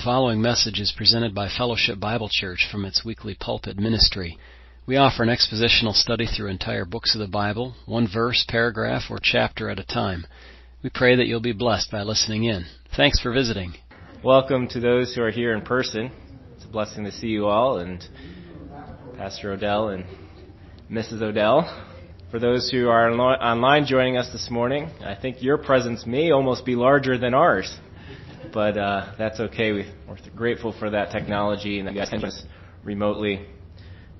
The following message is presented by Fellowship Bible Church from its weekly pulpit ministry. We offer an expositional study through entire books of the Bible, one verse, paragraph, or chapter at a time. We pray that you'll be blessed by listening in. Thanks for visiting. Welcome to those who are here in person. It's a blessing to see you all and Pastor Odell and Mrs. Odell. For those who are online joining us this morning, I think your presence may almost be larger than ours but uh, that's okay. We, are grateful for that technology and that you guys can us remotely.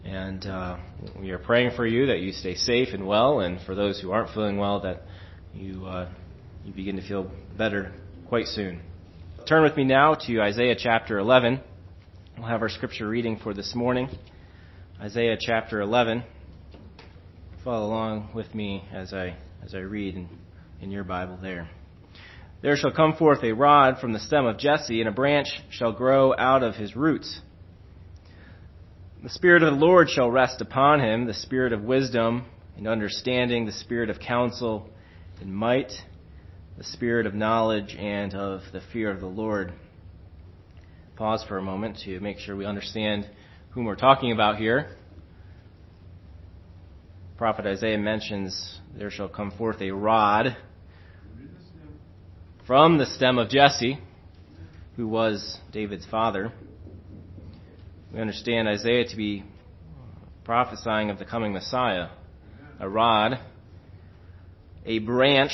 And uh, we are praying for you that you stay safe and well, and for those who aren't feeling well, that you uh, you begin to feel better quite soon. Turn with me now to Isaiah chapter 11. We'll have our scripture reading for this morning. Isaiah chapter 11. Follow along with me as I as I read in, in your Bible there. There shall come forth a rod from the stem of Jesse, and a branch shall grow out of his roots. The Spirit of the Lord shall rest upon him, the Spirit of wisdom and understanding, the Spirit of counsel and might, the Spirit of knowledge and of the fear of the Lord. Pause for a moment to make sure we understand whom we're talking about here. Prophet Isaiah mentions there shall come forth a rod from the stem of Jesse, who was David's father. We understand Isaiah to be prophesying of the coming Messiah, a rod, a branch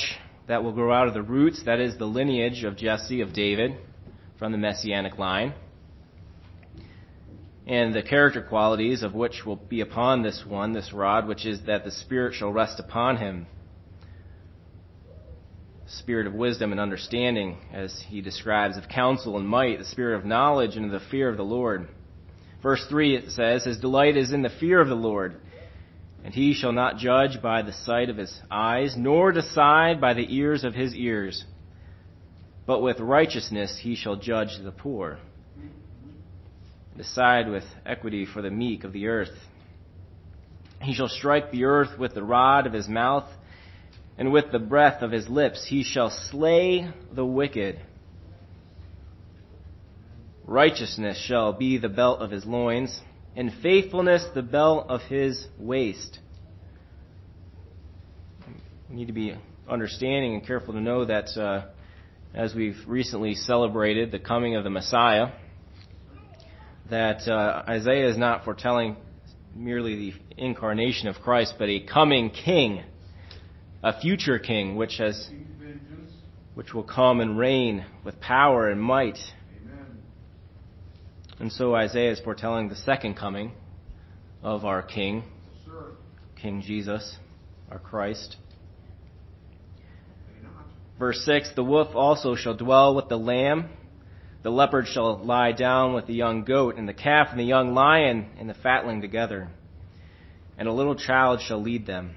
that will grow out of the roots, that is the lineage of Jesse, of David, from the messianic line, and the character qualities of which will be upon this one, this rod, which is that the Spirit shall rest upon him spirit of wisdom and understanding, as he describes, of counsel and might, the spirit of knowledge and of the fear of the Lord. Verse 3 it says, His delight is in the fear of the Lord, and he shall not judge by the sight of his eyes, nor decide by the ears of his ears. But with righteousness he shall judge the poor, decide with equity for the meek of the earth. He shall strike the earth with the rod of his mouth and with the breath of his lips he shall slay the wicked. Righteousness shall be the belt of his loins, and faithfulness the belt of his waist. We need to be understanding and careful to know that uh, as we've recently celebrated the coming of the Messiah, that uh, Isaiah is not foretelling merely the incarnation of Christ, but a coming king a future king which has which will come and reign with power and might. Amen. And so Isaiah is foretelling the second coming of our king, King Jesus, our Christ. Verse 6 The wolf also shall dwell with the lamb, the leopard shall lie down with the young goat, and the calf and the young lion and the fatling together, and a little child shall lead them.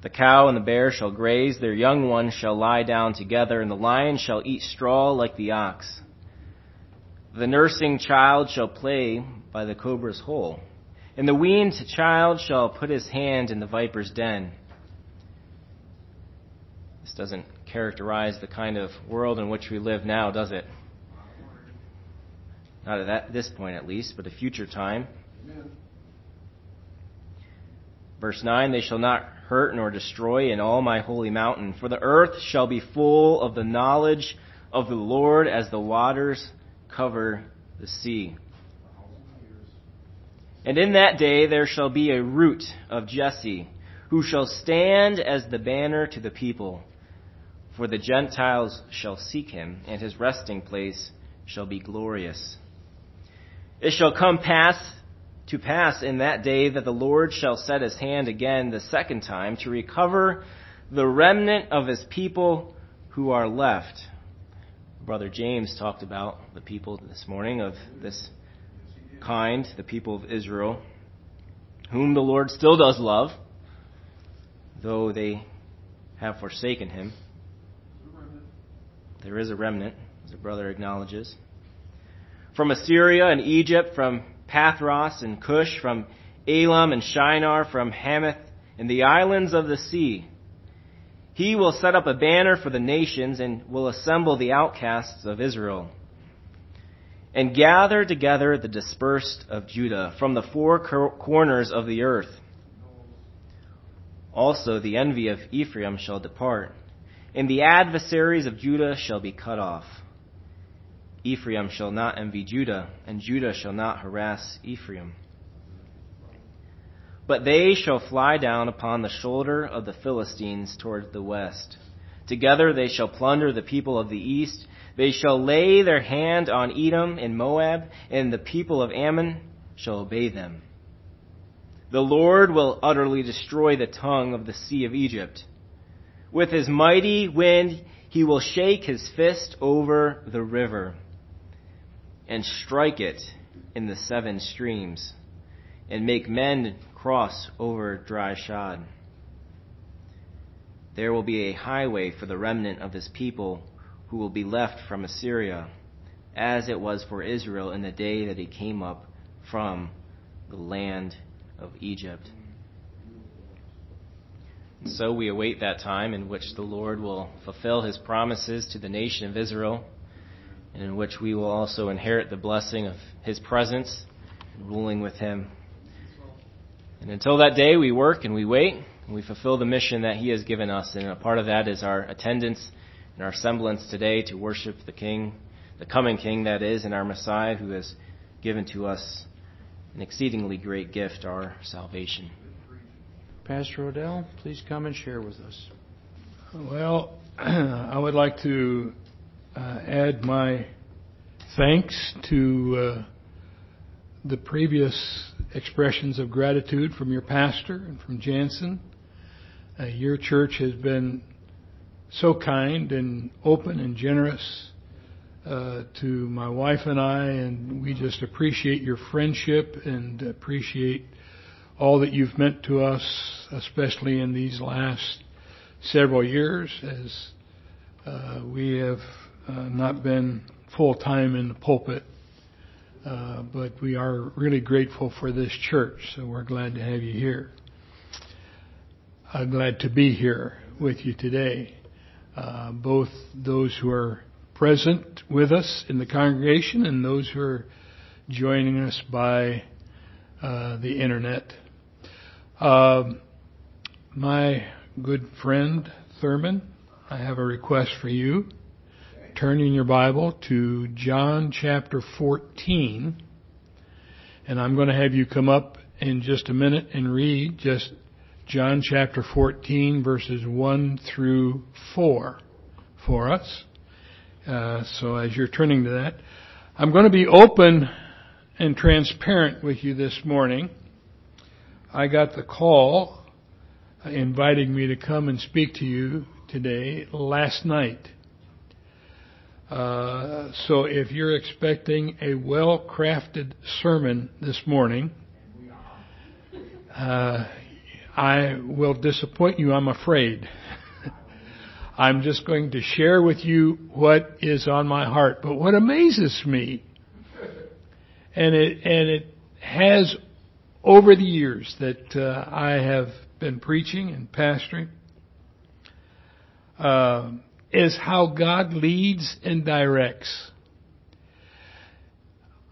The cow and the bear shall graze, their young ones shall lie down together, and the lion shall eat straw like the ox. The nursing child shall play by the cobra's hole, and the weaned child shall put his hand in the viper's den. This doesn't characterize the kind of world in which we live now, does it? Not at that, this point, at least, but a future time. Amen. Verse 9, they shall not hurt nor destroy in all my holy mountain. For the earth shall be full of the knowledge of the Lord as the waters cover the sea. And in that day there shall be a root of Jesse, who shall stand as the banner to the people. For the Gentiles shall seek him, and his resting place shall be glorious. It shall come pass to pass in that day that the Lord shall set his hand again the second time to recover the remnant of his people who are left. Brother James talked about the people this morning of this kind, the people of Israel, whom the Lord still does love, though they have forsaken him. There is a remnant, as the brother acknowledges. From Assyria and Egypt, from Pathros and Cush, from Elam and Shinar, from Hamath, and the islands of the sea. He will set up a banner for the nations and will assemble the outcasts of Israel and gather together the dispersed of Judah from the four corners of the earth. Also the envy of Ephraim shall depart, and the adversaries of Judah shall be cut off. Ephraim shall not envy Judah, and Judah shall not harass Ephraim. But they shall fly down upon the shoulder of the Philistines toward the west. Together they shall plunder the people of the east. They shall lay their hand on Edom and Moab, and the people of Ammon shall obey them. The Lord will utterly destroy the tongue of the sea of Egypt. With his mighty wind, he will shake his fist over the river and strike it in the seven streams and make men cross over dry shod. There will be a highway for the remnant of his people who will be left from Assyria, as it was for Israel in the day that he came up from the land of Egypt. So we await that time in which the Lord will fulfill his promises to the nation of Israel, and in which we will also inherit the blessing of his presence, ruling with him and until that day, we work and we wait and we fulfill the mission that He has given us. And a part of that is our attendance and our semblance today to worship the King, the coming King that is, and our Messiah who has given to us an exceedingly great gift, our salvation. Pastor Odell, please come and share with us. Well, I would like to add my thanks to uh, the previous expressions of gratitude from your pastor and from Jansen. Uh, your church has been so kind and open and generous uh, to my wife and I, and we just appreciate your friendship and appreciate all that you've meant to us, especially in these last several years, as uh, we have uh, not been full time in the pulpit uh, but we are really grateful for this church, so we're glad to have you here. I'm glad to be here with you today. Uh, both those who are present with us in the congregation and those who are joining us by uh, the internet. Um, my good friend Thurman, I have a request for you turn in your Bible to John chapter 14. And I'm going to have you come up in just a minute and read just John chapter 14 verses 1 through 4 for us. Uh, so as you're turning to that, I'm going to be open and transparent with you this morning. I got the call inviting me to come and speak to you today last night. Uh, so if you're expecting a well-crafted sermon this morning, uh, I will disappoint you, I'm afraid. I'm just going to share with you what is on my heart. But what amazes me, and it, and it has over the years that uh, I have been preaching and pastoring, uh, is how God leads and directs.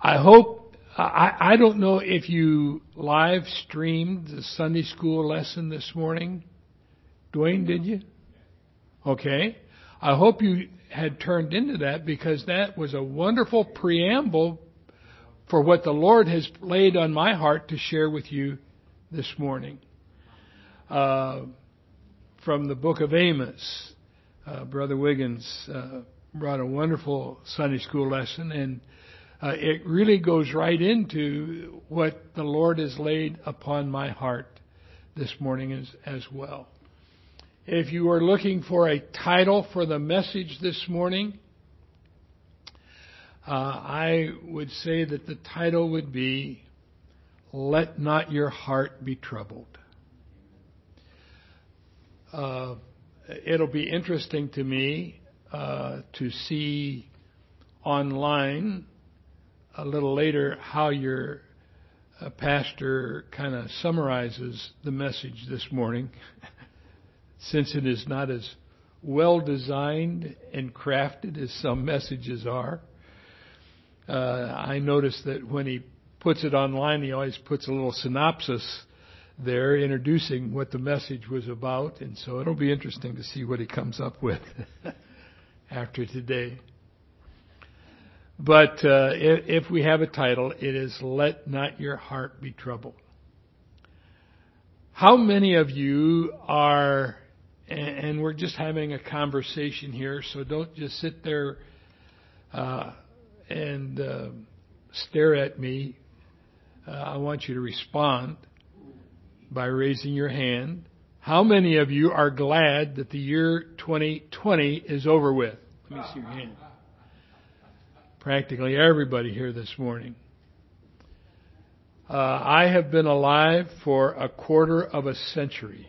I hope, I, I don't know if you live streamed the Sunday school lesson this morning. Dwayne, did you? Okay. I hope you had turned into that because that was a wonderful preamble for what the Lord has laid on my heart to share with you this morning. Uh, from the book of Amos uh, Brother Wiggins uh, brought a wonderful Sunday school lesson, and uh, it really goes right into what the Lord has laid upon my heart this morning as, as well. If you are looking for a title for the message this morning, uh, I would say that the title would be Let Not Your Heart Be Troubled. Uh, it'll be interesting to me uh, to see online a little later how your uh, pastor kind of summarizes the message this morning, since it is not as well designed and crafted as some messages are. Uh, I notice that when he puts it online, he always puts a little synopsis there introducing what the message was about, and so it'll be interesting to see what he comes up with after today. But uh, if, if we have a title, it is Let Not Your Heart Be Troubled. How many of you are, and we're just having a conversation here, so don't just sit there uh, and uh, stare at me. Uh, I want you to respond by raising your hand. How many of you are glad that the year 2020 is over with? Let me see your hand practically everybody here this morning. Uh, I have been alive for a quarter of a century.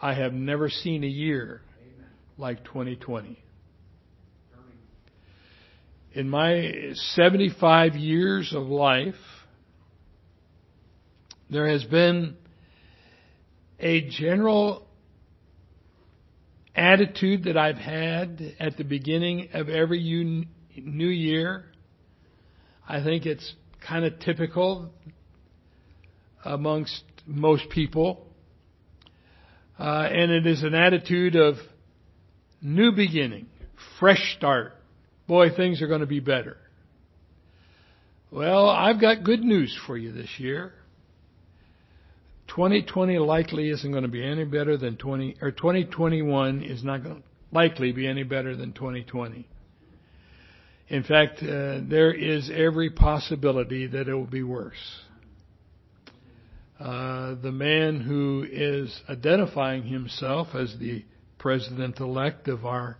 I have never seen a year like 2020. In my 75 years of life, there has been a general attitude that I've had at the beginning of every New Year. I think it's kind of typical amongst most people. Uh, and it is an attitude of new beginning, fresh start. Boy, things are going to be better. Well, I've got good news for you this year. 2020 likely isn't going to be any better than 20, or 2021 is not going to likely be any better than 2020. In fact, uh, there is every possibility that it will be worse. Uh, the man who is identifying himself as the president elect of our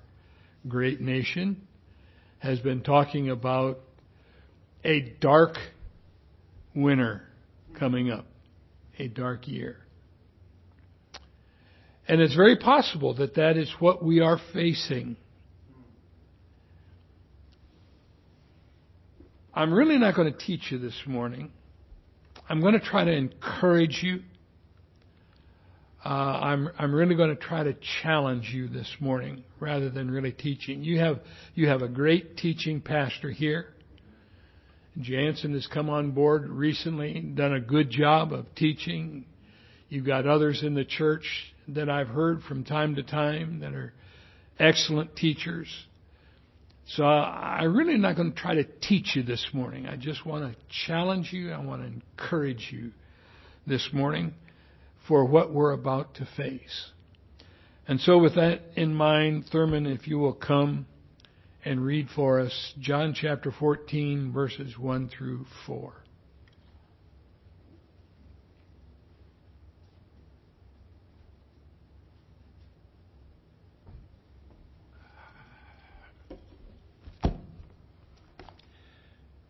great nation has been talking about a dark winter coming up, a dark year. And it's very possible that that is what we are facing I'm really not going to teach you this morning. I'm going to try to encourage you. Uh, I'm I'm really going to try to challenge you this morning rather than really teaching. You have you have a great teaching pastor here. Jansen has come on board recently, done a good job of teaching. You've got others in the church that I've heard from time to time that are excellent teachers. So I'm really not going to try to teach you this morning. I just want to challenge you. I want to encourage you this morning for what we're about to face. And so with that in mind, Thurman, if you will come and read for us John chapter 14 verses 1 through 4.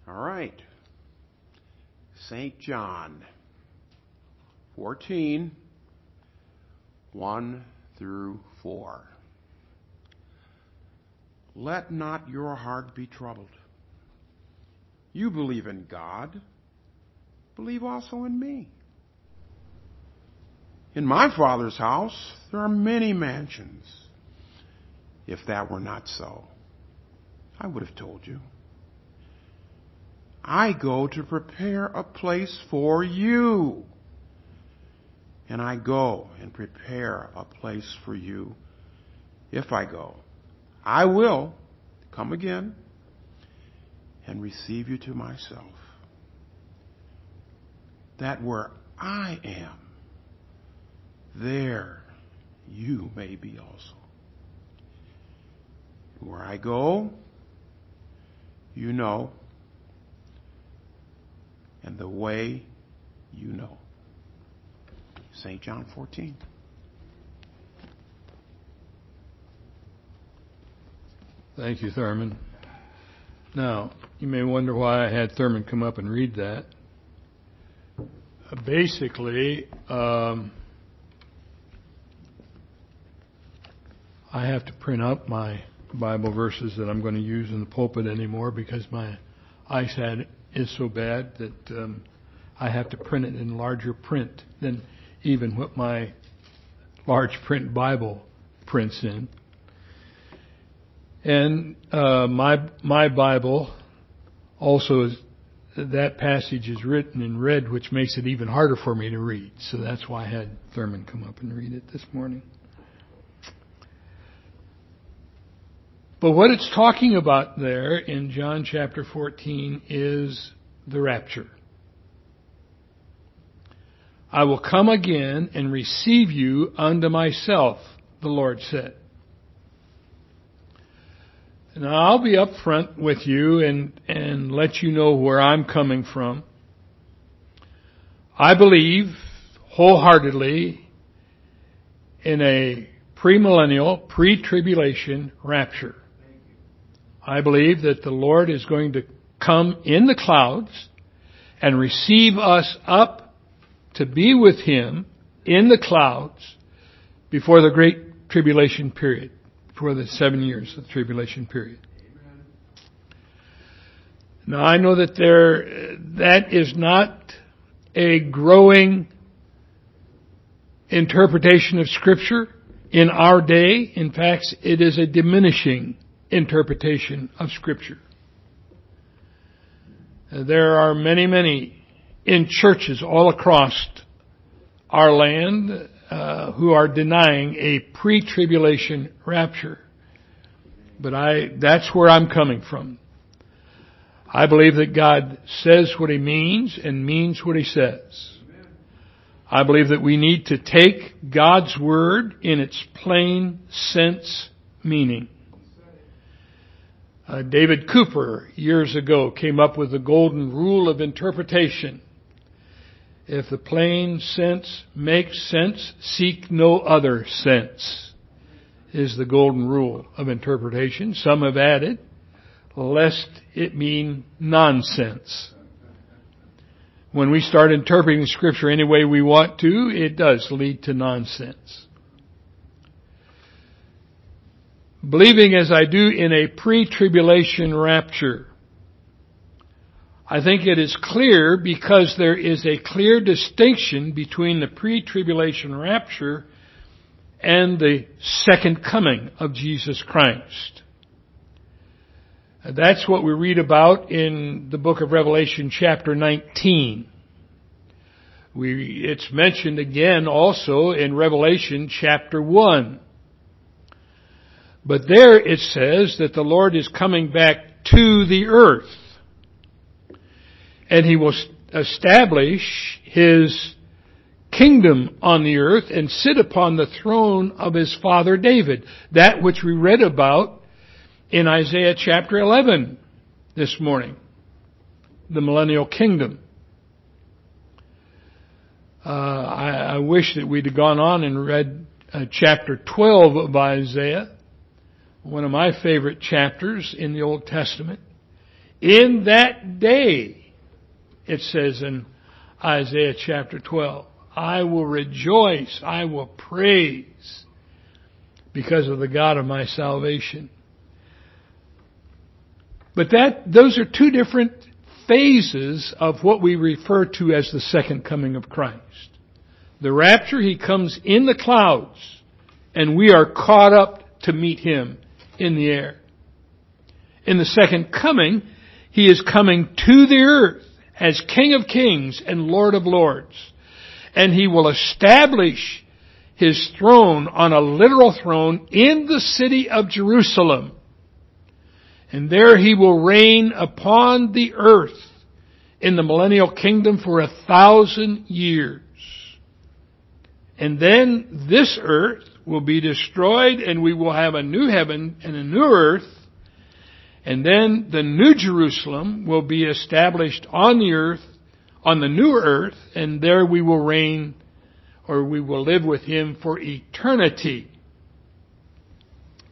All right. St. John 14, 1 through 4. Let not your heart be troubled. You believe in God, believe also in me. In my Father's house there are many mansions. If that were not so, I would have told you. I go to prepare a place for you. And I go and prepare a place for you. If I go, I will come again and receive you to myself. That where I am, there you may be also. Where I go, you know and the way you know. St. John 14. Thank you, Thurman. Now, you may wonder why I had Thurman come up and read that. Basically, um, I have to print up my Bible verses that I'm going to use in the pulpit anymore because my eyesight is so bad that um, I have to print it in larger print than even what my large print Bible prints in. And uh, my my Bible also is that passage is written in red, which makes it even harder for me to read. So that's why I had Thurman come up and read it this morning. But what it's talking about there in John chapter 14 is the rapture. I will come again and receive you unto myself, the Lord said. Now I'll be upfront with you and, and let you know where I'm coming from. I believe wholeheartedly in a premillennial, pre-tribulation rapture. I believe that the Lord is going to come in the clouds and receive us up to be with Him in the clouds before the great tribulation period for the seven years of the tribulation period. Now I know that there, that is not a growing interpretation of scripture in our day. In fact, it is a diminishing interpretation of scripture. There are many, many in churches all across our land uh, who are denying a pre-tribulation rapture. But I, that's where I'm coming from. I believe that God says what He means and means what He says. I believe that we need to take God's Word in its plain sense meaning. Uh, David Cooper years ago came up with the golden rule of interpretation. If the plain sense makes sense, seek no other sense, is the golden rule of interpretation. Some have added, lest it mean nonsense. When we start interpreting scripture any way we want to, it does lead to nonsense. Believing as I do in a pre-tribulation rapture, I think it is clear because there is a clear distinction between the pre-tribulation rapture and the second coming of Jesus Christ. That's what we read about in the book of Revelation chapter 19. We, it's mentioned again also in Revelation chapter 1. But there it says that the Lord is coming back to the earth and he will establish his kingdom on the earth and sit upon the throne of his father David. That which we read about in Isaiah chapter 11 this morning. The millennial kingdom. Uh, I, I, wish that we'd have gone on and read uh, chapter 12 of Isaiah, one of my favorite chapters in the Old Testament. In that day, it says in Isaiah chapter 12, I will rejoice, I will praise because of the God of my salvation. But that, those are two different phases of what we refer to as the second coming of Christ. The rapture, He comes in the clouds and we are caught up to meet Him in the air. In the second coming, He is coming to the earth as King of Kings and Lord of Lords. And He will establish His throne on a literal throne in the city of Jerusalem. And there He will reign upon the earth in the millennial kingdom for a thousand years. And then this earth will be destroyed and we will have a new heaven and a new earth and then the new Jerusalem will be established on the earth, on the new earth, and there we will reign or we will live with Him for eternity.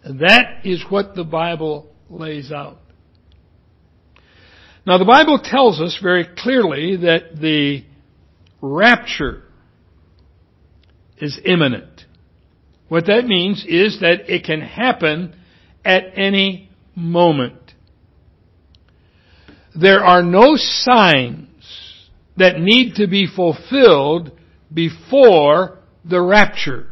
That is what the Bible lays out. Now the Bible tells us very clearly that the rapture is imminent. What that means is that it can happen at any moment. There are no signs that need to be fulfilled before the rapture.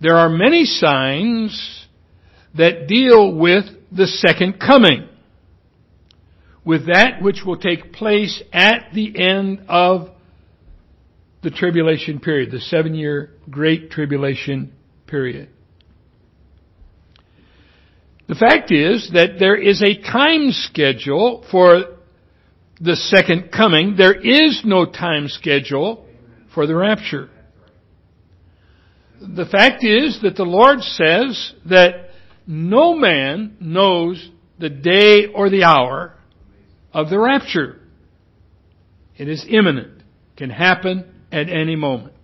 There are many signs that deal with the second coming. With that which will take place at the end of the tribulation period, the seven year great tribulation period. The fact is that there is a time schedule for the second coming. There is no time schedule for the rapture. The fact is that the Lord says that no man knows the day or the hour of the rapture. It is imminent, can happen at any moment.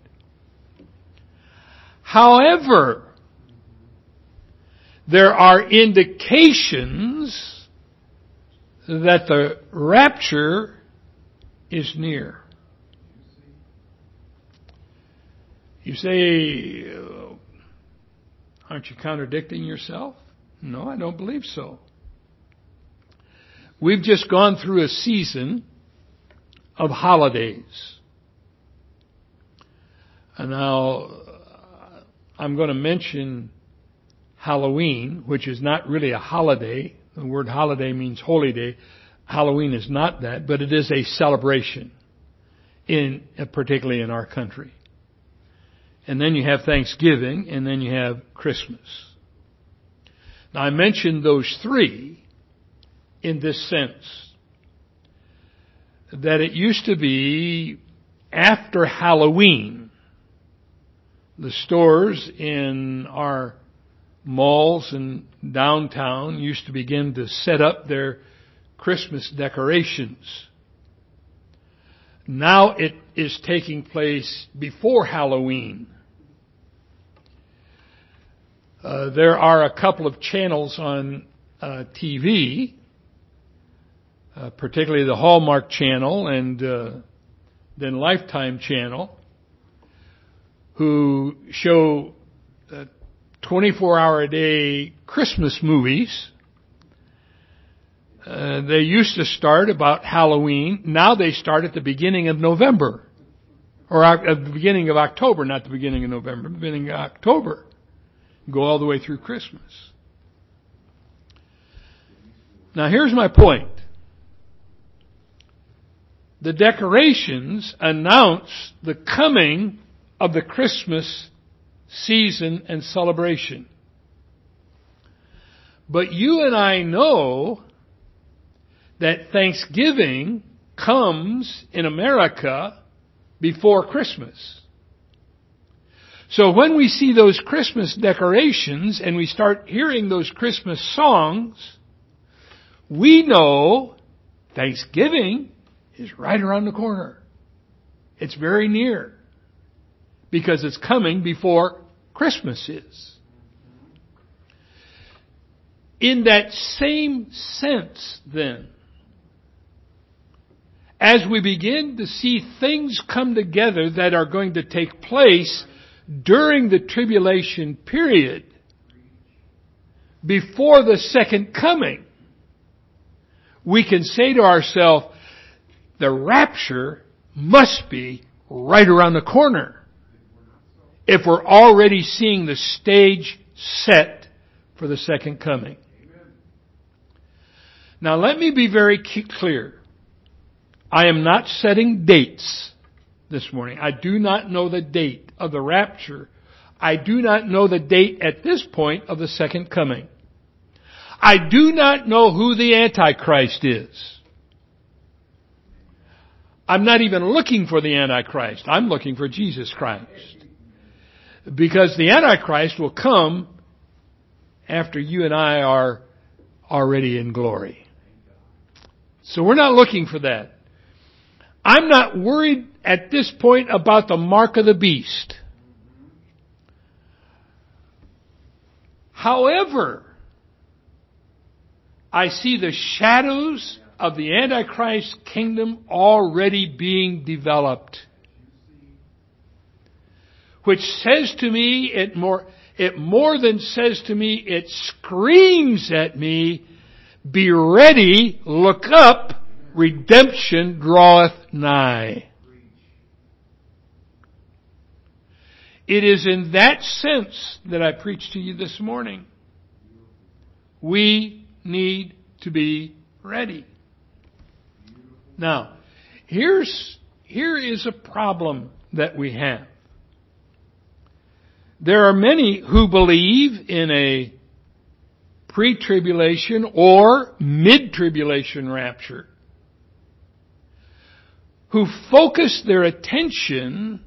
However, there are indications that the rapture is near. You say, uh, aren't you contradicting yourself? No, I don't believe so. We've just gone through a season of holidays. And now, uh, I'm going to mention Halloween, which is not really a holiday. The word holiday means holy day. Halloween is not that, but it is a celebration in, uh, particularly in our country. And then you have Thanksgiving, and then you have Christmas. Now I mentioned those three in this sense. That it used to be after Halloween, the stores in our malls and downtown used to begin to set up their Christmas decorations. Now it is taking place before Halloween. Uh, there are a couple of channels on uh, TV, uh, particularly the Hallmark Channel and uh, then Lifetime Channel, who show 24 hour a day Christmas movies. Uh, they used to start about Halloween. Now they start at the beginning of November. Or at the beginning of October, not the beginning of November, beginning of October. Go all the way through Christmas. Now here's my point. The decorations announce the coming of the Christmas season and celebration. But you and I know that Thanksgiving comes in America before Christmas. So when we see those Christmas decorations and we start hearing those Christmas songs, we know Thanksgiving is right around the corner. It's very near because it's coming before Christmas is. In that same sense, then, as we begin to see things come together that are going to take place during the tribulation period, before the second coming, we can say to ourselves, the rapture must be right around the corner if we're already seeing the stage set for the second coming. Now let me be very clear. I am not setting dates this morning. I do not know the date of the rapture. I do not know the date at this point of the second coming. I do not know who the Antichrist is. I'm not even looking for the Antichrist. I'm looking for Jesus Christ. Because the Antichrist will come after you and I are already in glory. So we're not looking for that. I'm not worried at this point about the mark of the beast. However, I see the shadows of the Antichrist kingdom already being developed which says to me, it more, it more than says to me, it screams at me, be ready, look up, redemption draweth nigh. It is in that sense that I preach to you this morning. We need to be ready. Now, here's, here is a problem that we have. There are many who believe in a pre-tribulation or mid-tribulation rapture who focus their attention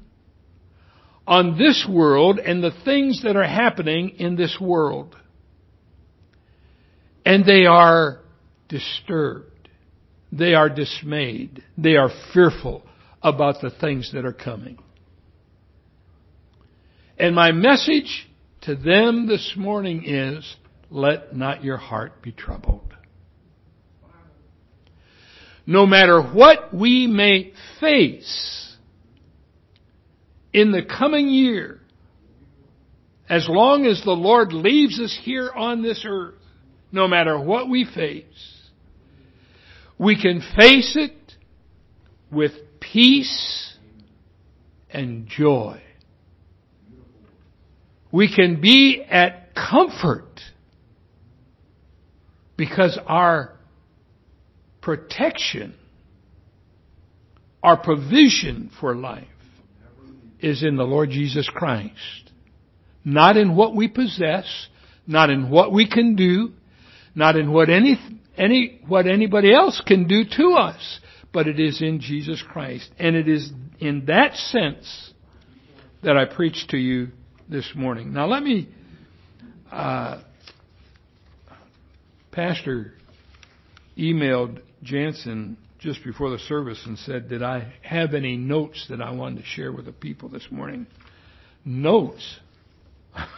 on this world and the things that are happening in this world. And they are disturbed. They are dismayed. They are fearful about the things that are coming. And my message to them this morning is, let not your heart be troubled. No matter what we may face in the coming year, as long as the Lord leaves us here on this earth, no matter what we face, we can face it with peace and joy. We can be at comfort because our protection, our provision for life is in the Lord Jesus Christ. Not in what we possess, not in what we can do, not in what any, any, what anybody else can do to us, but it is in Jesus Christ. And it is in that sense that I preach to you this morning. Now let me, uh, Pastor emailed Jansen just before the service and said, did I have any notes that I wanted to share with the people this morning? Notes?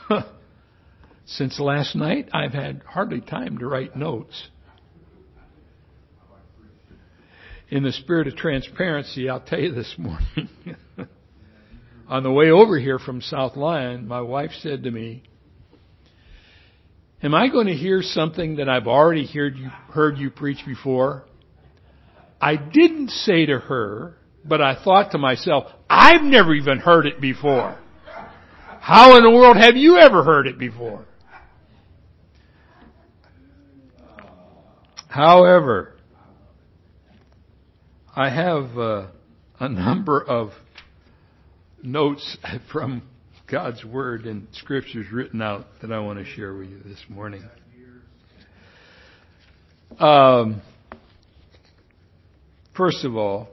Since last night, I've had hardly time to write notes. In the spirit of transparency, I'll tell you this morning. On the way over here from South Lyon, my wife said to me, Am I going to hear something that I've already heard you, heard you preach before? I didn't say to her, but I thought to myself, I've never even heard it before. How in the world have you ever heard it before? However, I have uh, a number of notes from God's Word and Scriptures written out that I want to share with you this morning. Um, first of all,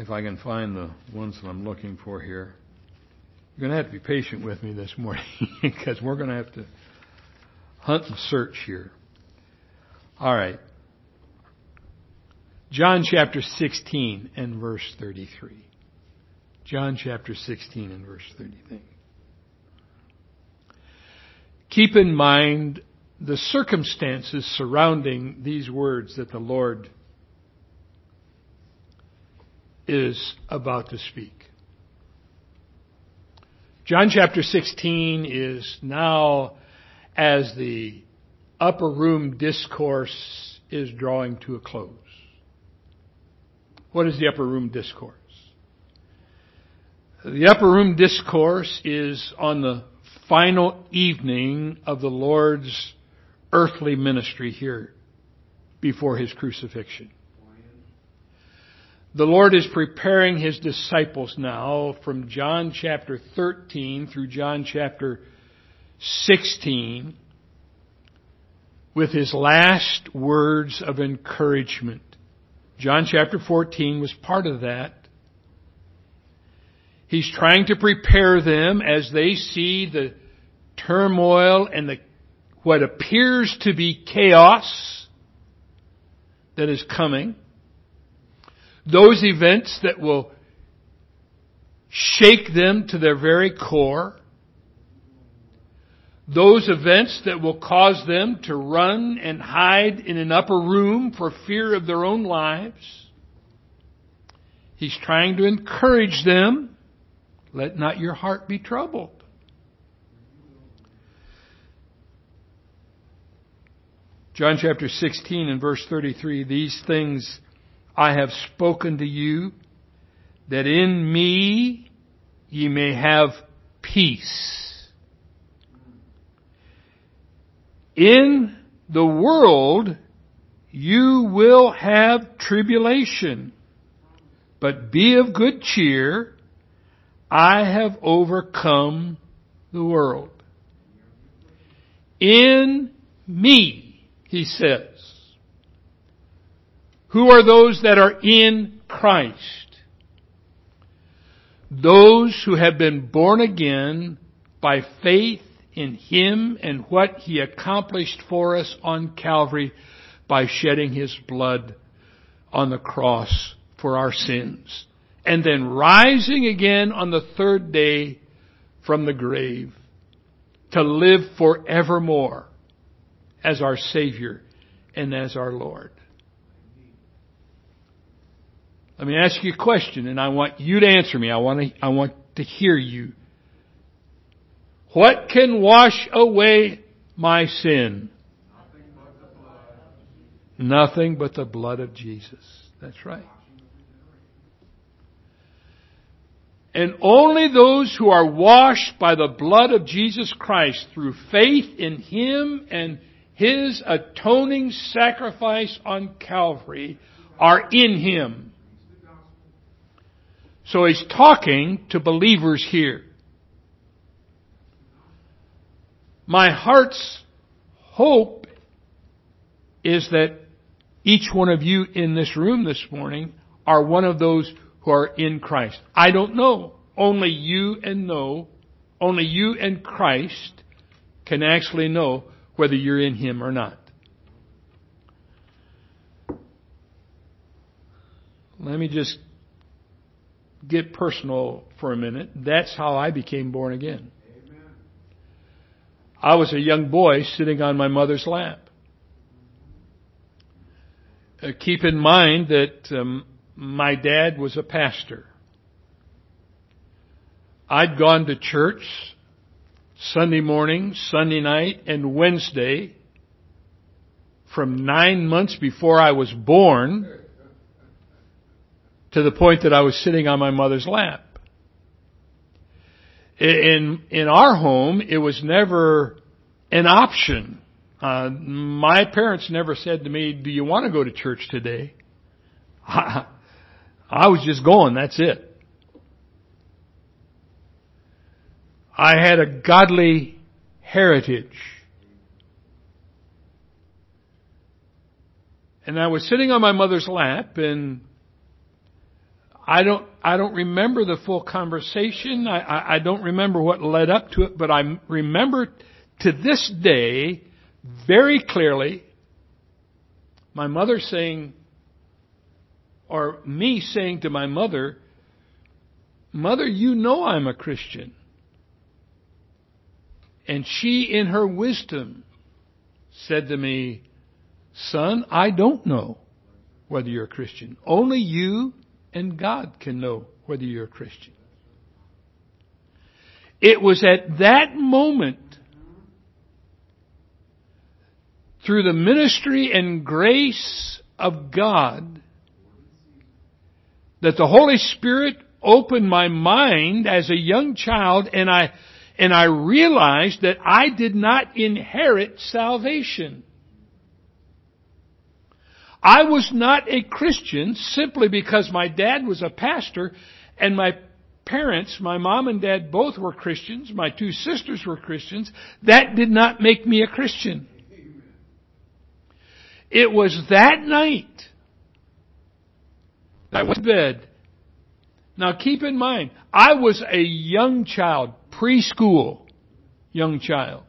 if I can find the ones that I'm looking for here. You're going to have to be patient with me this morning because we're going to have to hunt and search here. All right. John chapter 16 and verse 33. John chapter 16 and verse 33. Keep in mind the circumstances surrounding these words that the Lord is about to speak. John chapter 16 is now as the upper room discourse is drawing to a close. What is the upper room discourse? The upper room discourse is on the final evening of the Lord's earthly ministry here before his crucifixion. The Lord is preparing His disciples now from John chapter 13 through John chapter 16 with His last words of encouragement. John chapter 14 was part of that. He's trying to prepare them as they see the turmoil and the, what appears to be chaos that is coming those events that will shake them to their very core, those events that will cause them to run and hide in an upper room for fear of their own lives. He's trying to encourage them. Let not your heart be troubled. John chapter 16 and verse 33, these things I have spoken to you, that in me ye may have peace. In the world you will have tribulation, but be of good cheer. I have overcome the world. In me, he says. Who are those that are in Christ? Those who have been born again by faith in Him and what He accomplished for us on Calvary by shedding His blood on the cross for our sins. And then rising again on the third day from the grave to live forevermore as our Savior and as our Lord. Let me ask you a question and I want you to answer me. I want to, I want to hear you. What can wash away my sin? Nothing but the blood of Jesus. That's right. And only those who are washed by the blood of Jesus Christ through faith in Him and His atoning sacrifice on Calvary are in Him. So He's talking to believers here. My heart's hope is that each one of you in this room this morning are one of those who are in Christ. I don't know. Only you and know, only you and Christ can actually know whether you're in Him or not. Let me just get personal for a minute. That's how I became born again. I was a young boy sitting on my mother's lap. Uh, keep in mind that um, my dad was a pastor. I'd gone to church Sunday morning, Sunday night, and Wednesday from nine months before I was born to the point that I was sitting on my mother's lap. In, in our home, it was never an option. Uh, my parents never said to me, do you want to go to church today? I was just going, that's it. I had a godly heritage. And I was sitting on my mother's lap and I don't, I don't remember the full conversation. I, I, I don't remember what led up to it, but I remember to this day very clearly my mother saying, or me saying to my mother, Mother, you know I'm a Christian. And she, in her wisdom, said to me, Son, I don't know whether you're a Christian. Only you and God can know whether you're a Christian. It was at that moment, through the ministry and grace of God, that the Holy Spirit opened my mind as a young child and I, and I realized that I did not inherit salvation. I was not a Christian simply because my dad was a pastor and my parents, my mom and dad both were Christians, my two sisters were Christians. That did not make me a Christian. It was that night I went to bed. Now keep in mind, I was a young child, preschool young child.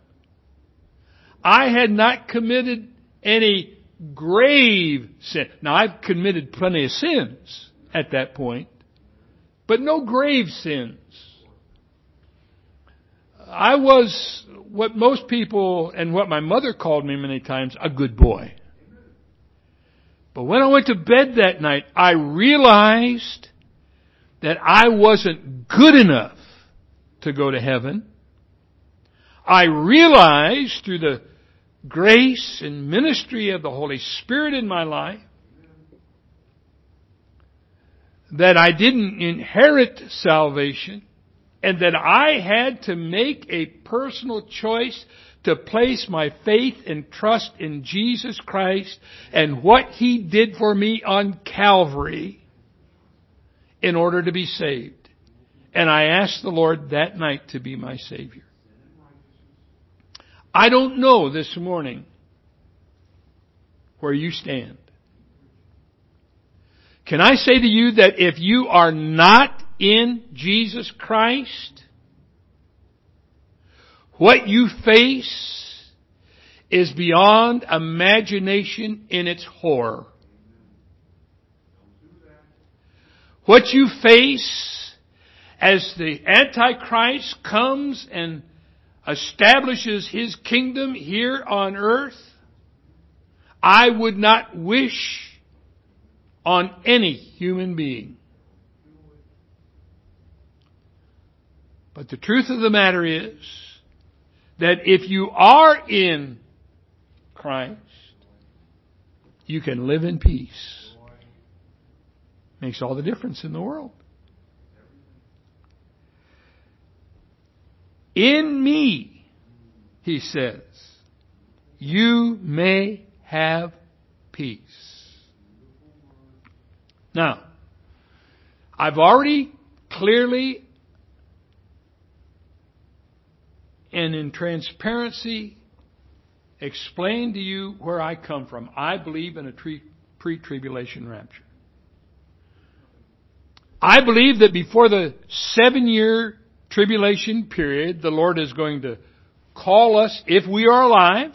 I had not committed any grave sin. Now I've committed plenty of sins at that point, but no grave sins. I was what most people and what my mother called me many times, a good boy. But when I went to bed that night, I realized that I wasn't good enough to go to heaven. I realized through the grace and ministry of the Holy Spirit in my life that I didn't inherit salvation and that I had to make a personal choice to place my faith and trust in Jesus Christ and what He did for me on Calvary in order to be saved. And I asked the Lord that night to be my Savior. I don't know this morning where you stand. Can I say to you that if you are not in Jesus Christ, what you face is beyond imagination in its horror. What you face as the Antichrist comes and establishes his kingdom here on earth, I would not wish on any human being. But the truth of the matter is that if you are in Christ, you can live in peace. Makes all the difference in the world. In me, he says, you may have peace. Now, I've already clearly and in transparency explained to you where I come from. I believe in a pre tribulation rapture. I believe that before the seven year tribulation period, the Lord is going to call us if we are alive.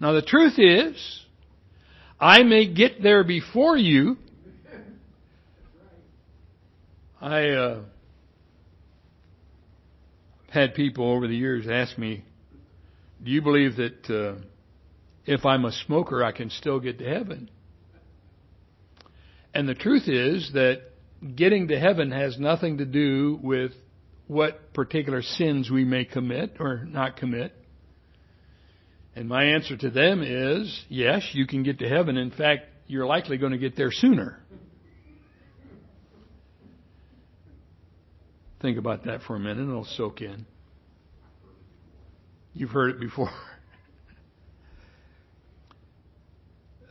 Now the truth is, I may get there before you. I uh, had people over the years ask me, "Do you believe that uh, if I'm a smoker, I can still get to heaven?" And the truth is that getting to heaven has nothing to do with what particular sins we may commit or not commit. And my answer to them is, yes, you can get to heaven. In fact, you're likely going to get there sooner. Think about that for a minute, it'll soak in. You've heard it before.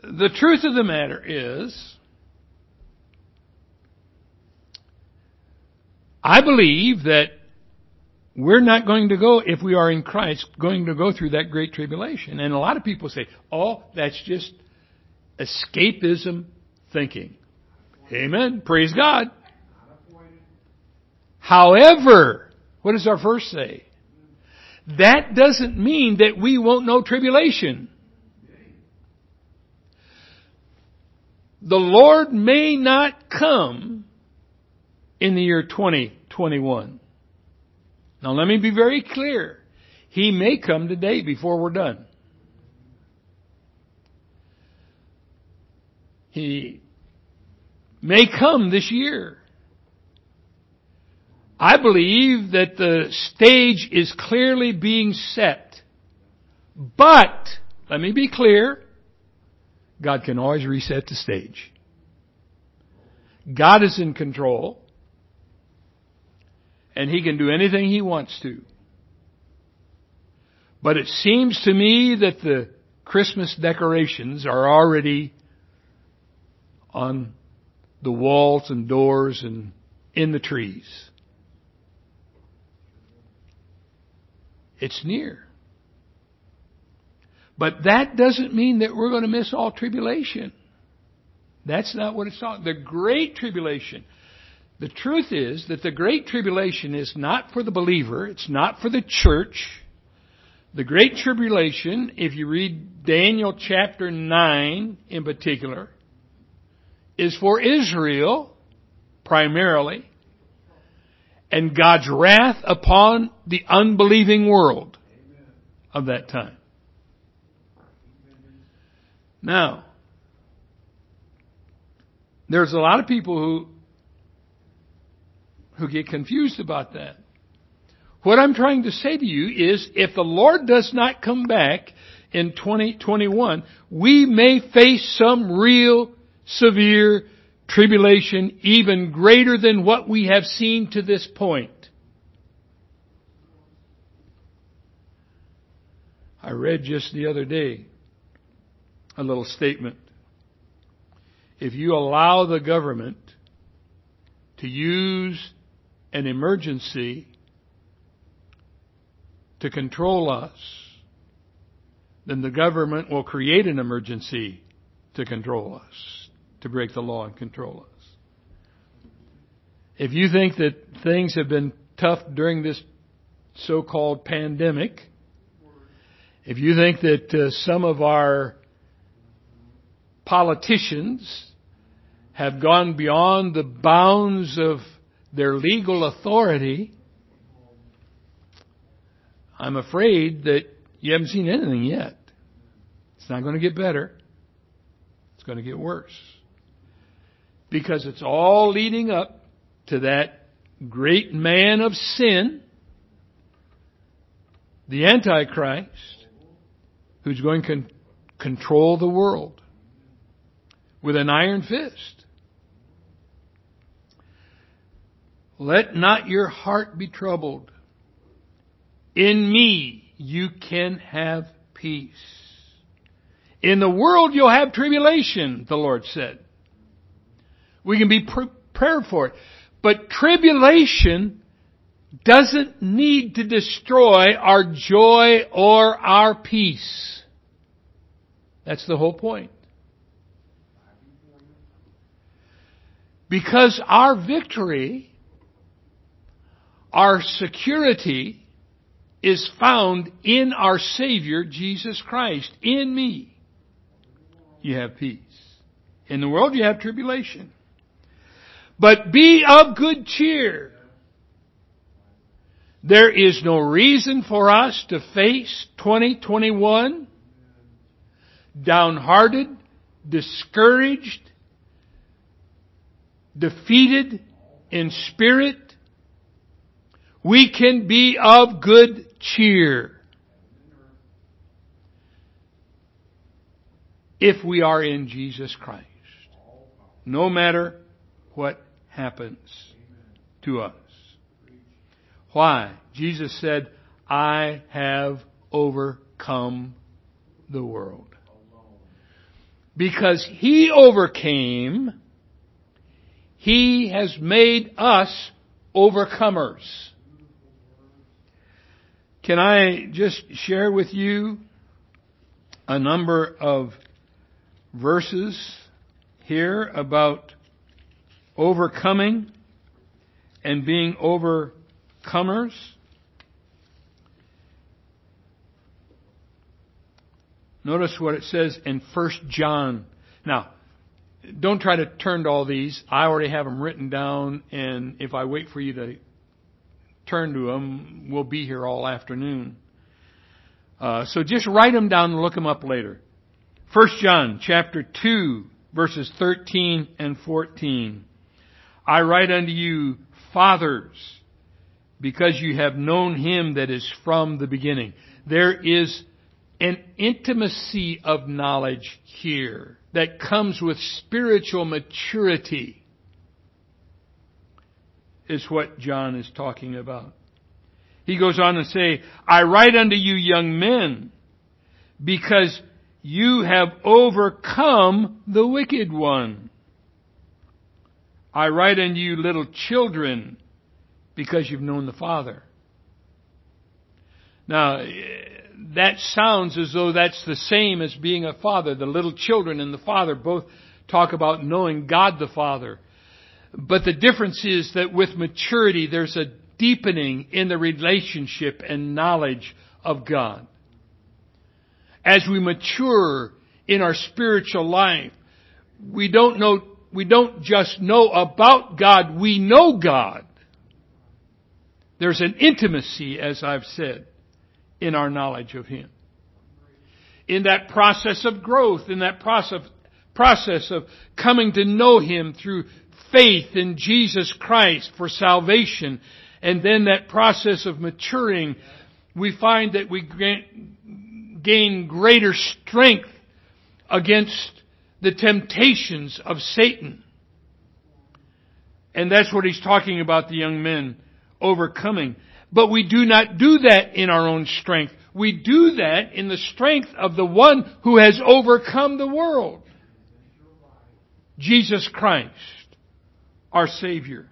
the truth of the matter is, I believe that we're not going to go, if we are in Christ, going to go through that great tribulation. And a lot of people say, oh, that's just escapism thinking. Amen. Praise God. However, what does our verse say? That doesn't mean that we won't know tribulation. The Lord may not come in the year 2021. Now let me be very clear. He may come today before we're done. He may come this year. I believe that the stage is clearly being set. But, let me be clear, God can always reset the stage. God is in control and he can do anything he wants to. But it seems to me that the Christmas decorations are already on the walls and doors and in the trees. It's near. But that doesn't mean that we're going to miss all tribulation. That's not what it's talking. The great tribulation the truth is that the Great Tribulation is not for the believer, it's not for the church. The Great Tribulation, if you read Daniel chapter 9 in particular, is for Israel primarily and God's wrath upon the unbelieving world of that time. Now, there's a lot of people who who get confused about that. What I'm trying to say to you is if the Lord does not come back in 2021, we may face some real severe tribulation even greater than what we have seen to this point. I read just the other day a little statement. If you allow the government to use an emergency to control us, then the government will create an emergency to control us, to break the law and control us. If you think that things have been tough during this so-called pandemic, if you think that uh, some of our politicians have gone beyond the bounds of their legal authority, I'm afraid that you haven't seen anything yet. It's not going to get better. It's going to get worse. Because it's all leading up to that great man of sin, the Antichrist, who's going to control the world with an iron fist. Let not your heart be troubled. In me you can have peace. In the world you'll have tribulation, the Lord said. We can be prepared for it. But tribulation doesn't need to destroy our joy or our peace. That's the whole point. Because our victory, our security, is found in our Savior, Jesus Christ. In me, you have peace. In the world, you have tribulation. But be of good cheer. There is no reason for us to face 2021 downhearted, discouraged, defeated in spirit. We can be of good cheer. If we are in Jesus Christ. No matter what happens to us. Why? Jesus said, I have overcome the world. Because He overcame, He has made us overcomers. Can I just share with you a number of verses here about overcoming and being overcomers? Notice what it says in 1 John. Now, don't try to turn to all these. I already have them written down, and if I wait for you to turn to them, we'll be here all afternoon. Uh, so just write them down and look them up later. 1 John chapter 2 verses 13 and 14. I write unto you, fathers, because you have known him that is from the beginning. There is an intimacy of knowledge here that comes with spiritual maturity is what John is talking about. He goes on to say, I write unto you young men because you have overcome the wicked one. I write unto you little children because you've known the Father. Now, that sounds as though that's the same as being a father. The little children and the father both talk about knowing God the Father. But the difference is that with maturity, there's a deepening in the relationship and knowledge of God. As we mature in our spiritual life, we don't know, we don't just know about God, we know God. There's an intimacy, as I've said in our knowledge of Him. In that process of growth, in that process, process of coming to know Him through faith in Jesus Christ for salvation, and then that process of maturing, we find that we gain greater strength against the temptations of Satan. And that's what he's talking about the young men overcoming. But we do not do that in our own strength. We do that in the strength of the one who has overcome the world. Jesus Christ, our Savior.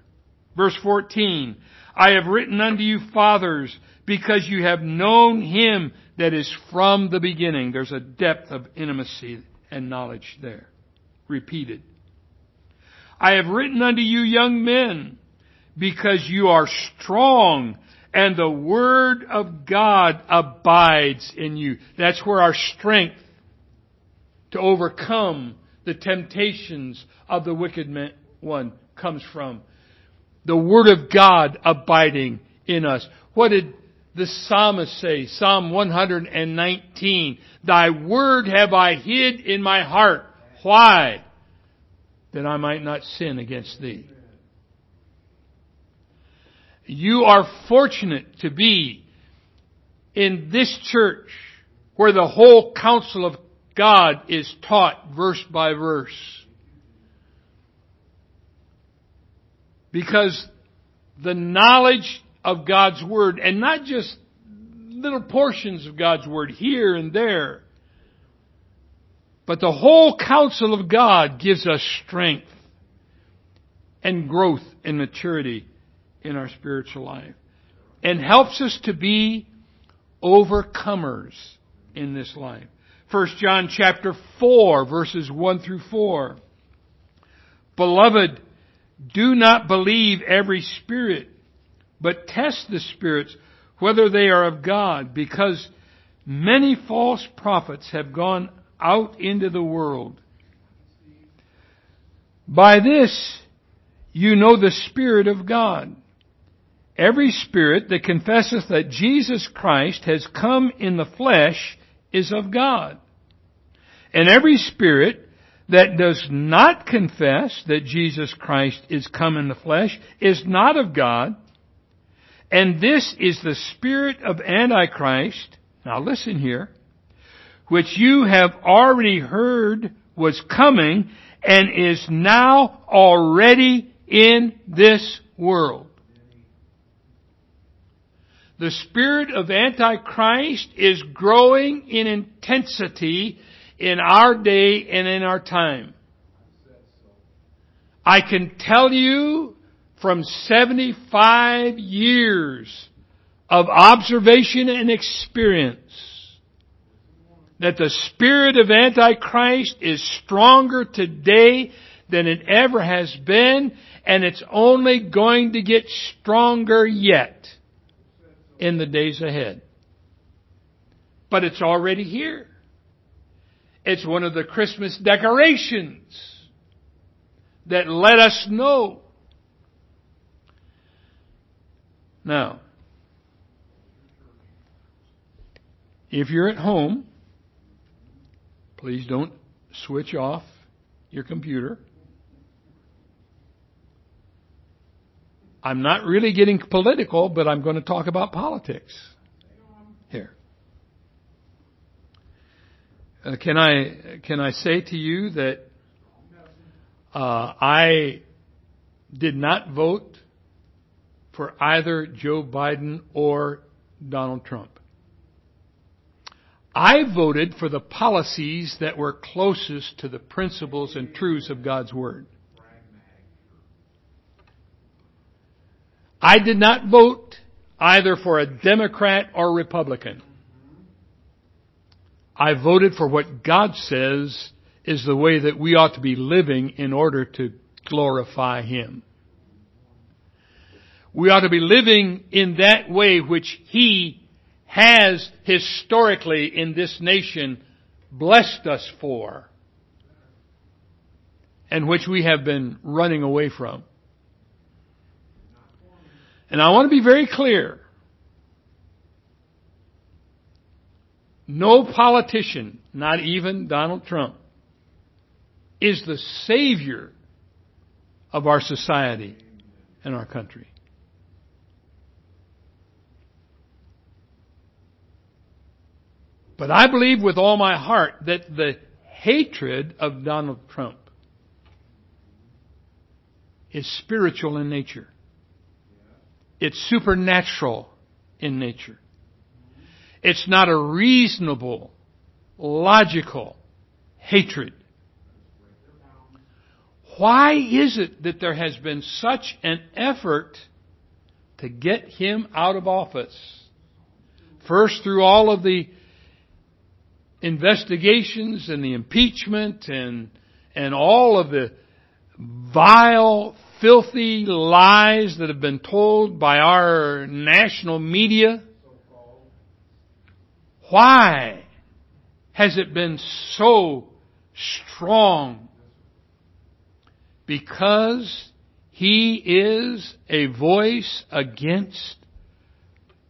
Verse 14, I have written unto you fathers because you have known Him that is from the beginning. There's a depth of intimacy and knowledge there. Repeated. I have written unto you young men because you are strong and the word of God abides in you. That's where our strength to overcome the temptations of the wicked one comes from. The word of God abiding in us. What did the psalmist say? Psalm 119. Thy word have I hid in my heart. Why? That I might not sin against thee. You are fortunate to be in this church where the whole counsel of God is taught verse by verse. Because the knowledge of God's Word, and not just little portions of God's Word here and there, but the whole counsel of God gives us strength and growth and maturity in our spiritual life and helps us to be overcomers in this life. 1 John chapter 4 verses 1 through 4. Beloved, do not believe every spirit, but test the spirits whether they are of God, because many false prophets have gone out into the world. By this you know the Spirit of God. Every spirit that confesseth that Jesus Christ has come in the flesh is of God. And every spirit that does not confess that Jesus Christ is come in the flesh is not of God. And this is the spirit of Antichrist. Now listen here. Which you have already heard was coming and is now already in this world. The spirit of Antichrist is growing in intensity in our day and in our time. I can tell you from 75 years of observation and experience that the spirit of Antichrist is stronger today than it ever has been, and it's only going to get stronger yet in the days ahead. But it's already here. It's one of the Christmas decorations that let us know. Now, if you're at home, please don't switch off your computer. I'm not really getting political, but I'm going to talk about politics here. Uh, can I can I say to you that uh, I did not vote for either Joe Biden or Donald Trump. I voted for the policies that were closest to the principles and truths of God's Word. I did not vote either for a Democrat or Republican. I voted for what God says is the way that we ought to be living in order to glorify Him. We ought to be living in that way which He has historically in this nation blessed us for and which we have been running away from. And I want to be very clear. No politician, not even Donald Trump, is the savior of our society and our country. But I believe with all my heart that the hatred of Donald Trump is spiritual in nature. It's supernatural in nature. It's not a reasonable, logical hatred. Why is it that there has been such an effort to get him out of office? First through all of the investigations and the impeachment and, and all of the vile, filthy lies that have been told by our national media. Why has it been so strong? Because he is a voice against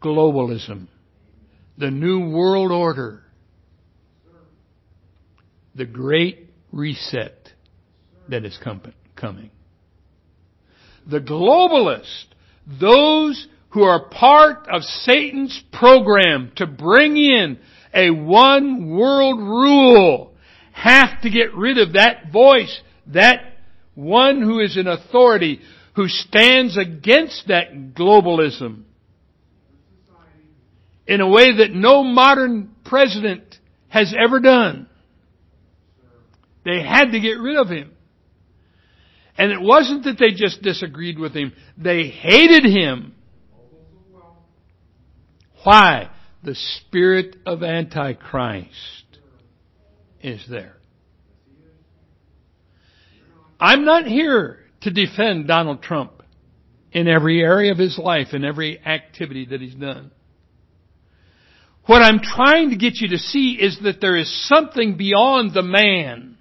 globalism, the new world order, the great reset that is coming. The globalists, those who are part of Satan's program to bring in a one world rule, have to get rid of that voice, that one who is in authority, who stands against that globalism in a way that no modern president has ever done. They had to get rid of him. And it wasn't that they just disagreed with him, they hated him. Why? The spirit of Antichrist is there. I'm not here to defend Donald Trump in every area of his life, in every activity that he's done. What I'm trying to get you to see is that there is something beyond the man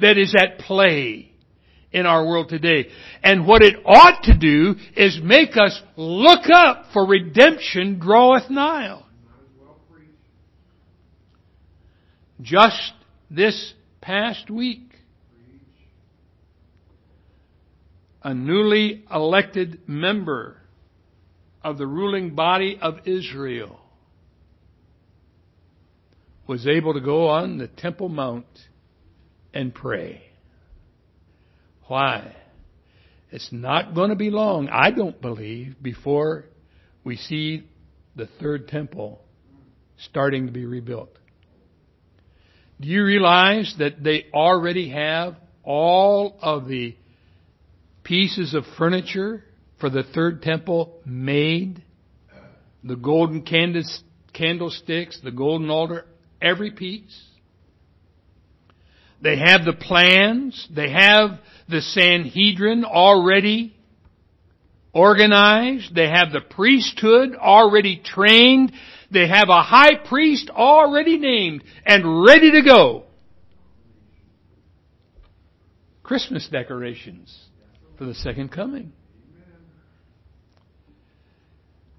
that is at play in our world today. And what it ought to do is make us look up for redemption draweth nigh. Just this past week, a newly elected member of the ruling body of Israel was able to go on the Temple Mount and pray. Why? It's not going to be long, I don't believe, before we see the third temple starting to be rebuilt. Do you realize that they already have all of the pieces of furniture for the third temple made? The golden candlesticks, the golden altar, every piece. They have the plans. They have the Sanhedrin already organized. They have the priesthood already trained. They have a high priest already named and ready to go. Christmas decorations for the second coming.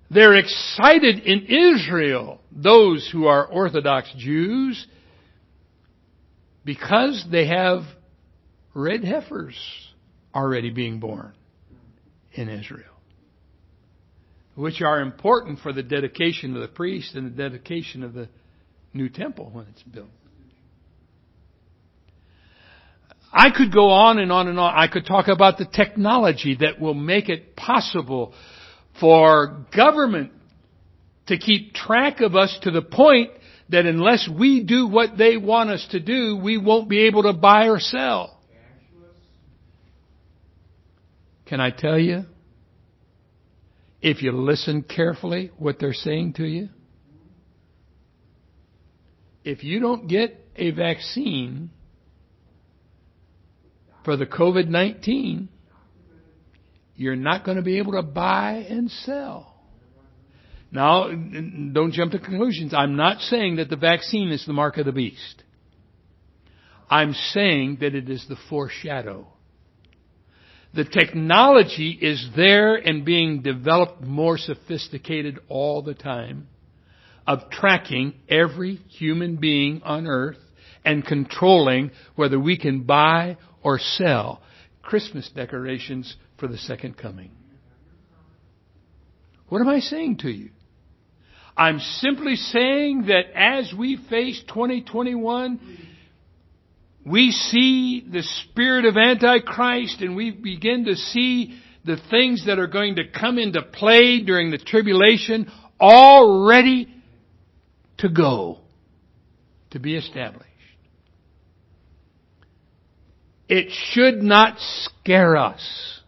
They're excited in Israel, those who are Orthodox Jews, because they have red heifers already being born in Israel, which are important for the dedication of the priest and the dedication of the new temple when it's built. I could go on and on and on. I could talk about the technology that will make it possible for government to keep track of us to the point that unless we do what they want us to do, we won't be able to buy or sell. Can I tell you? If you listen carefully what they're saying to you, if you don't get a vaccine for the COVID-19, you're not going to be able to buy and sell. Now, don't jump to conclusions. I'm not saying that the vaccine is the mark of the beast. I'm saying that it is the foreshadow. The technology is there and being developed more sophisticated all the time of tracking every human being on earth and controlling whether we can buy or sell Christmas decorations for the second coming. What am I saying to you? I'm simply saying that as we face 2021, we see the spirit of Antichrist and we begin to see the things that are going to come into play during the tribulation all ready to go, to be established. It should not scare us.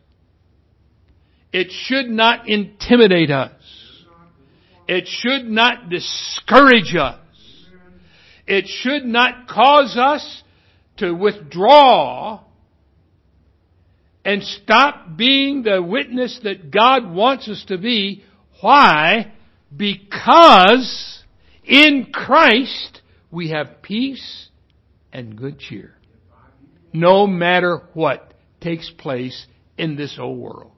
It should not intimidate us. It should not discourage us. It should not cause us to withdraw and stop being the witness that God wants us to be. Why? Because in Christ we have peace and good cheer. No matter what takes place in this old world.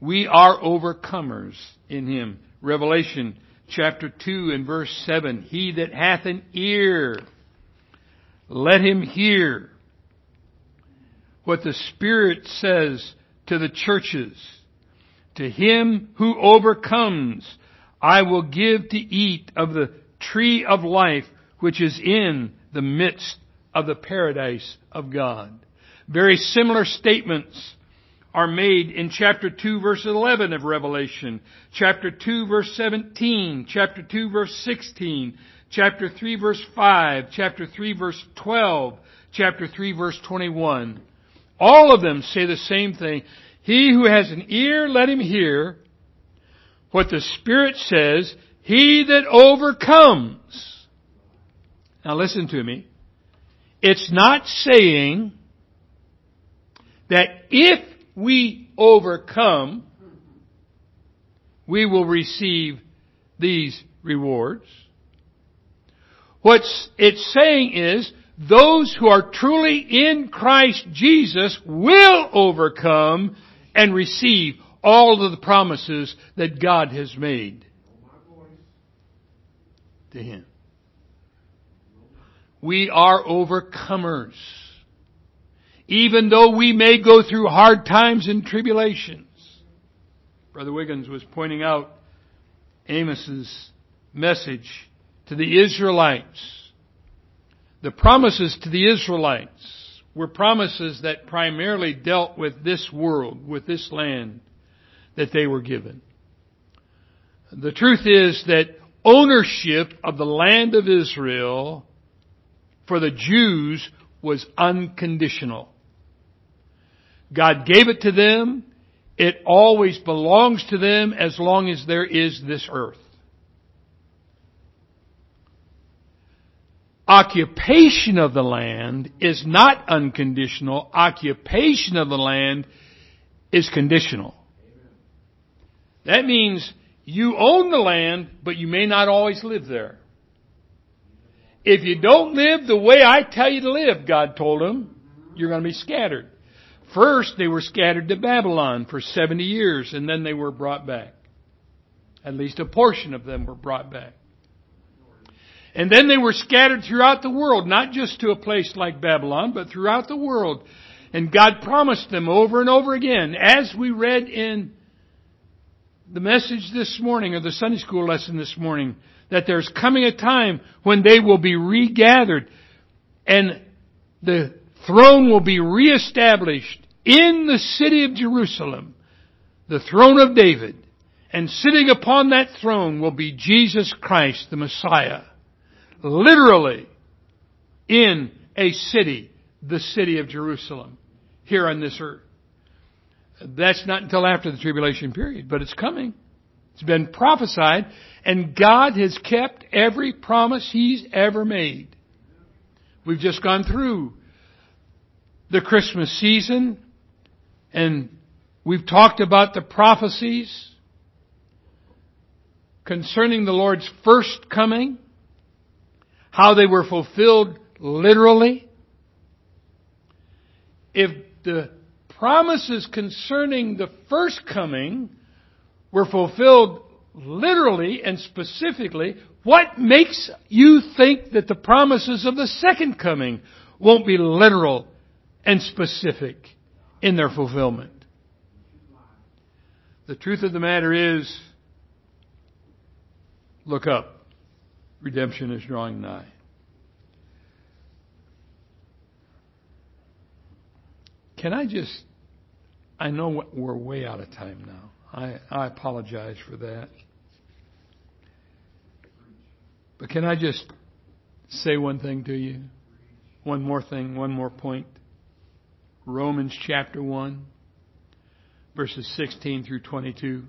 We are overcomers in Him. Revelation chapter 2 and verse 7. He that hath an ear, let him hear what the Spirit says to the churches. To him who overcomes, I will give to eat of the tree of life which is in the midst of the paradise of God. Very similar statements are made in chapter 2 verse 11 of Revelation, chapter 2 verse 17, chapter 2 verse 16, chapter 3 verse 5, chapter 3 verse 12, chapter 3 verse 21. All of them say the same thing. He who has an ear, let him hear what the Spirit says, he that overcomes. Now listen to me. It's not saying that if we overcome, we will receive these rewards. What it's saying is, those who are truly in Christ Jesus will overcome and receive all of the promises that God has made to Him. We are overcomers even though we may go through hard times and tribulations. Brother Wiggins was pointing out Amos's message to the Israelites. The promises to the Israelites were promises that primarily dealt with this world, with this land that they were given. The truth is that ownership of the land of Israel for the Jews was unconditional. God gave it to them. It always belongs to them as long as there is this earth. Occupation of the land is not unconditional. Occupation of the land is conditional. That means you own the land, but you may not always live there. If you don't live the way I tell you to live, God told them, you're going to be scattered. First, they were scattered to Babylon for 70 years, and then they were brought back. At least a portion of them were brought back. And then they were scattered throughout the world, not just to a place like Babylon, but throughout the world. And God promised them over and over again, as we read in the message this morning, or the Sunday school lesson this morning, that there's coming a time when they will be regathered and the throne will be reestablished in the city of Jerusalem, the throne of David, and sitting upon that throne will be Jesus Christ, the Messiah. Literally, in a city, the city of Jerusalem, here on this earth. That's not until after the tribulation period, but it's coming. It's been prophesied, and God has kept every promise He's ever made. We've just gone through the Christmas season, and we've talked about the prophecies concerning the Lord's first coming, how they were fulfilled literally. If the promises concerning the first coming were fulfilled literally and specifically, what makes you think that the promises of the second coming won't be literal and specific in their fulfillment. The truth of the matter is, look up. redemption is drawing nigh. Can I just, I know we're way out of time now. I, I apologize for that. But can I just say one thing to you? One more thing, one more point. Romans chapter 1, verses 16 through 22.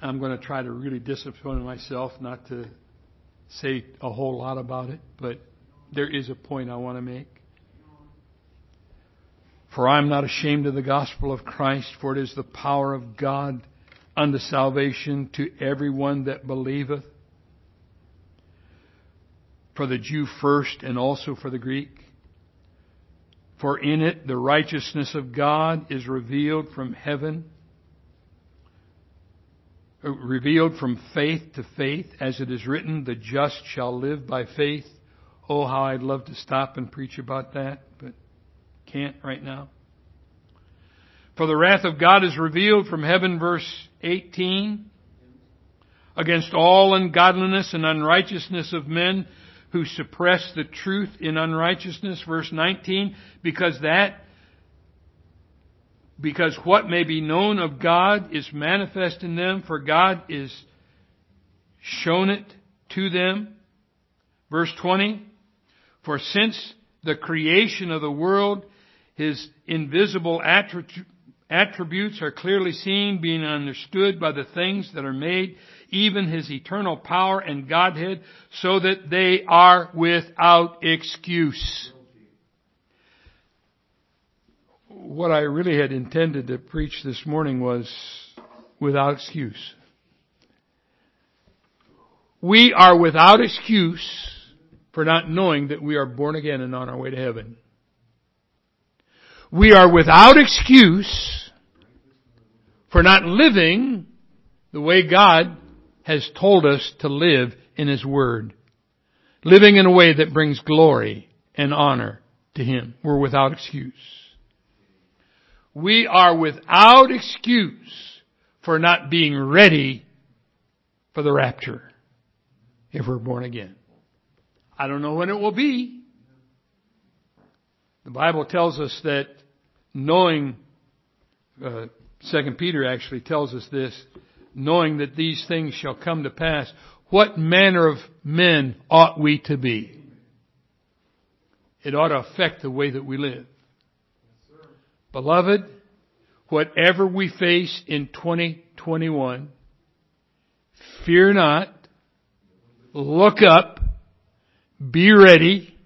I'm going to try to really discipline myself not to say a whole lot about it, but there is a point I want to make. For I am not ashamed of the gospel of Christ, for it is the power of God unto salvation to everyone that believeth, for the Jew first and also for the Greek. For in it the righteousness of God is revealed from heaven, uh, revealed from faith to faith, as it is written, the just shall live by faith. Oh, how I'd love to stop and preach about that, but can't right now. For the wrath of God is revealed from heaven, verse 18, against all ungodliness and unrighteousness of men who suppress the truth in unrighteousness, verse 19, because that, because what may be known of God is manifest in them, for God is shown it to them. Verse 20, for since the creation of the world, His invisible attributes are clearly seen, being understood by the things that are made, even his eternal power and Godhead, so that they are without excuse. What I really had intended to preach this morning was without excuse. We are without excuse for not knowing that we are born again and on our way to heaven. We are without excuse for not living the way God has told us to live in His Word. Living in a way that brings glory and honor to Him. We're without excuse. We are without excuse for not being ready for the rapture if we're born again. I don't know when it will be. The Bible tells us that knowing, uh, Second Peter actually tells us this, knowing that these things shall come to pass, what manner of men ought we to be? It ought to affect the way that we live. Beloved, whatever we face in 2021, fear not, look up, be ready,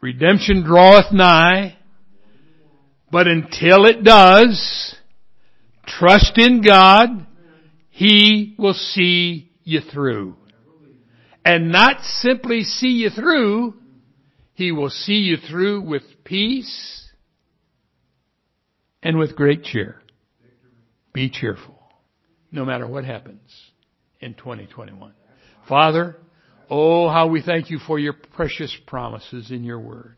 redemption draweth nigh, but until it does, trust in God. He will see you through. And not simply see you through, He will see you through with peace and with great cheer. Be cheerful, no matter what happens in 2021. Father, oh, how we thank you for your precious promises in your word.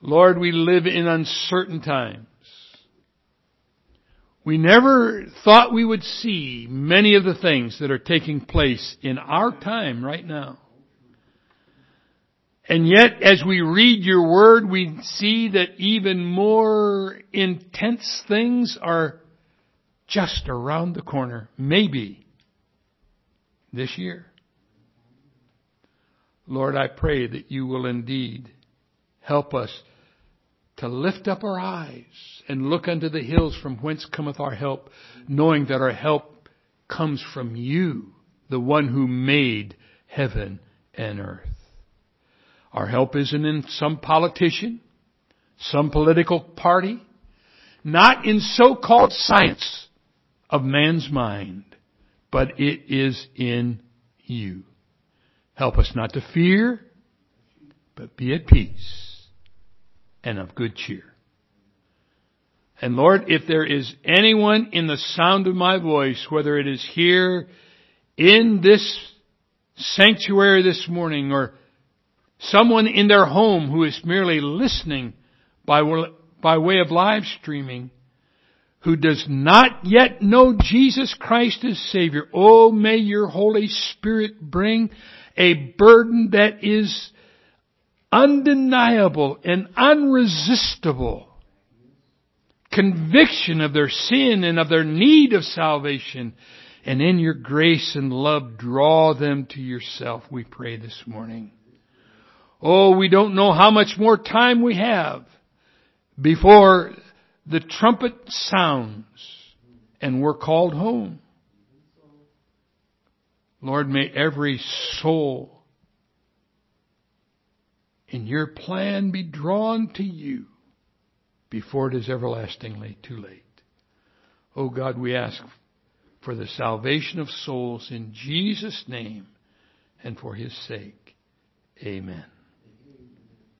Lord, we live in uncertain times. We never thought we would see many of the things that are taking place in our time right now. And yet, as we read your word, we see that even more intense things are just around the corner, maybe this year. Lord, I pray that you will indeed help us to lift up our eyes and look unto the hills from whence cometh our help, knowing that our help comes from you, the one who made heaven and earth. Our help isn't in some politician, some political party, not in so-called science of man's mind, but it is in you. Help us not to fear, but be at peace and of good cheer. And Lord, if there is anyone in the sound of my voice, whether it is here in this sanctuary this morning or someone in their home who is merely listening by, by way of live streaming, who does not yet know Jesus Christ as Savior, oh, may your Holy Spirit bring a burden that is undeniable and unresistible. Conviction of their sin and of their need of salvation. And in your grace and love, draw them to yourself, we pray this morning. Oh, we don't know how much more time we have before the trumpet sounds and we're called home. Lord, may every soul in your plan be drawn to you before it is everlastingly too late. Oh God, we ask for the salvation of souls in Jesus' name and for his sake. Amen.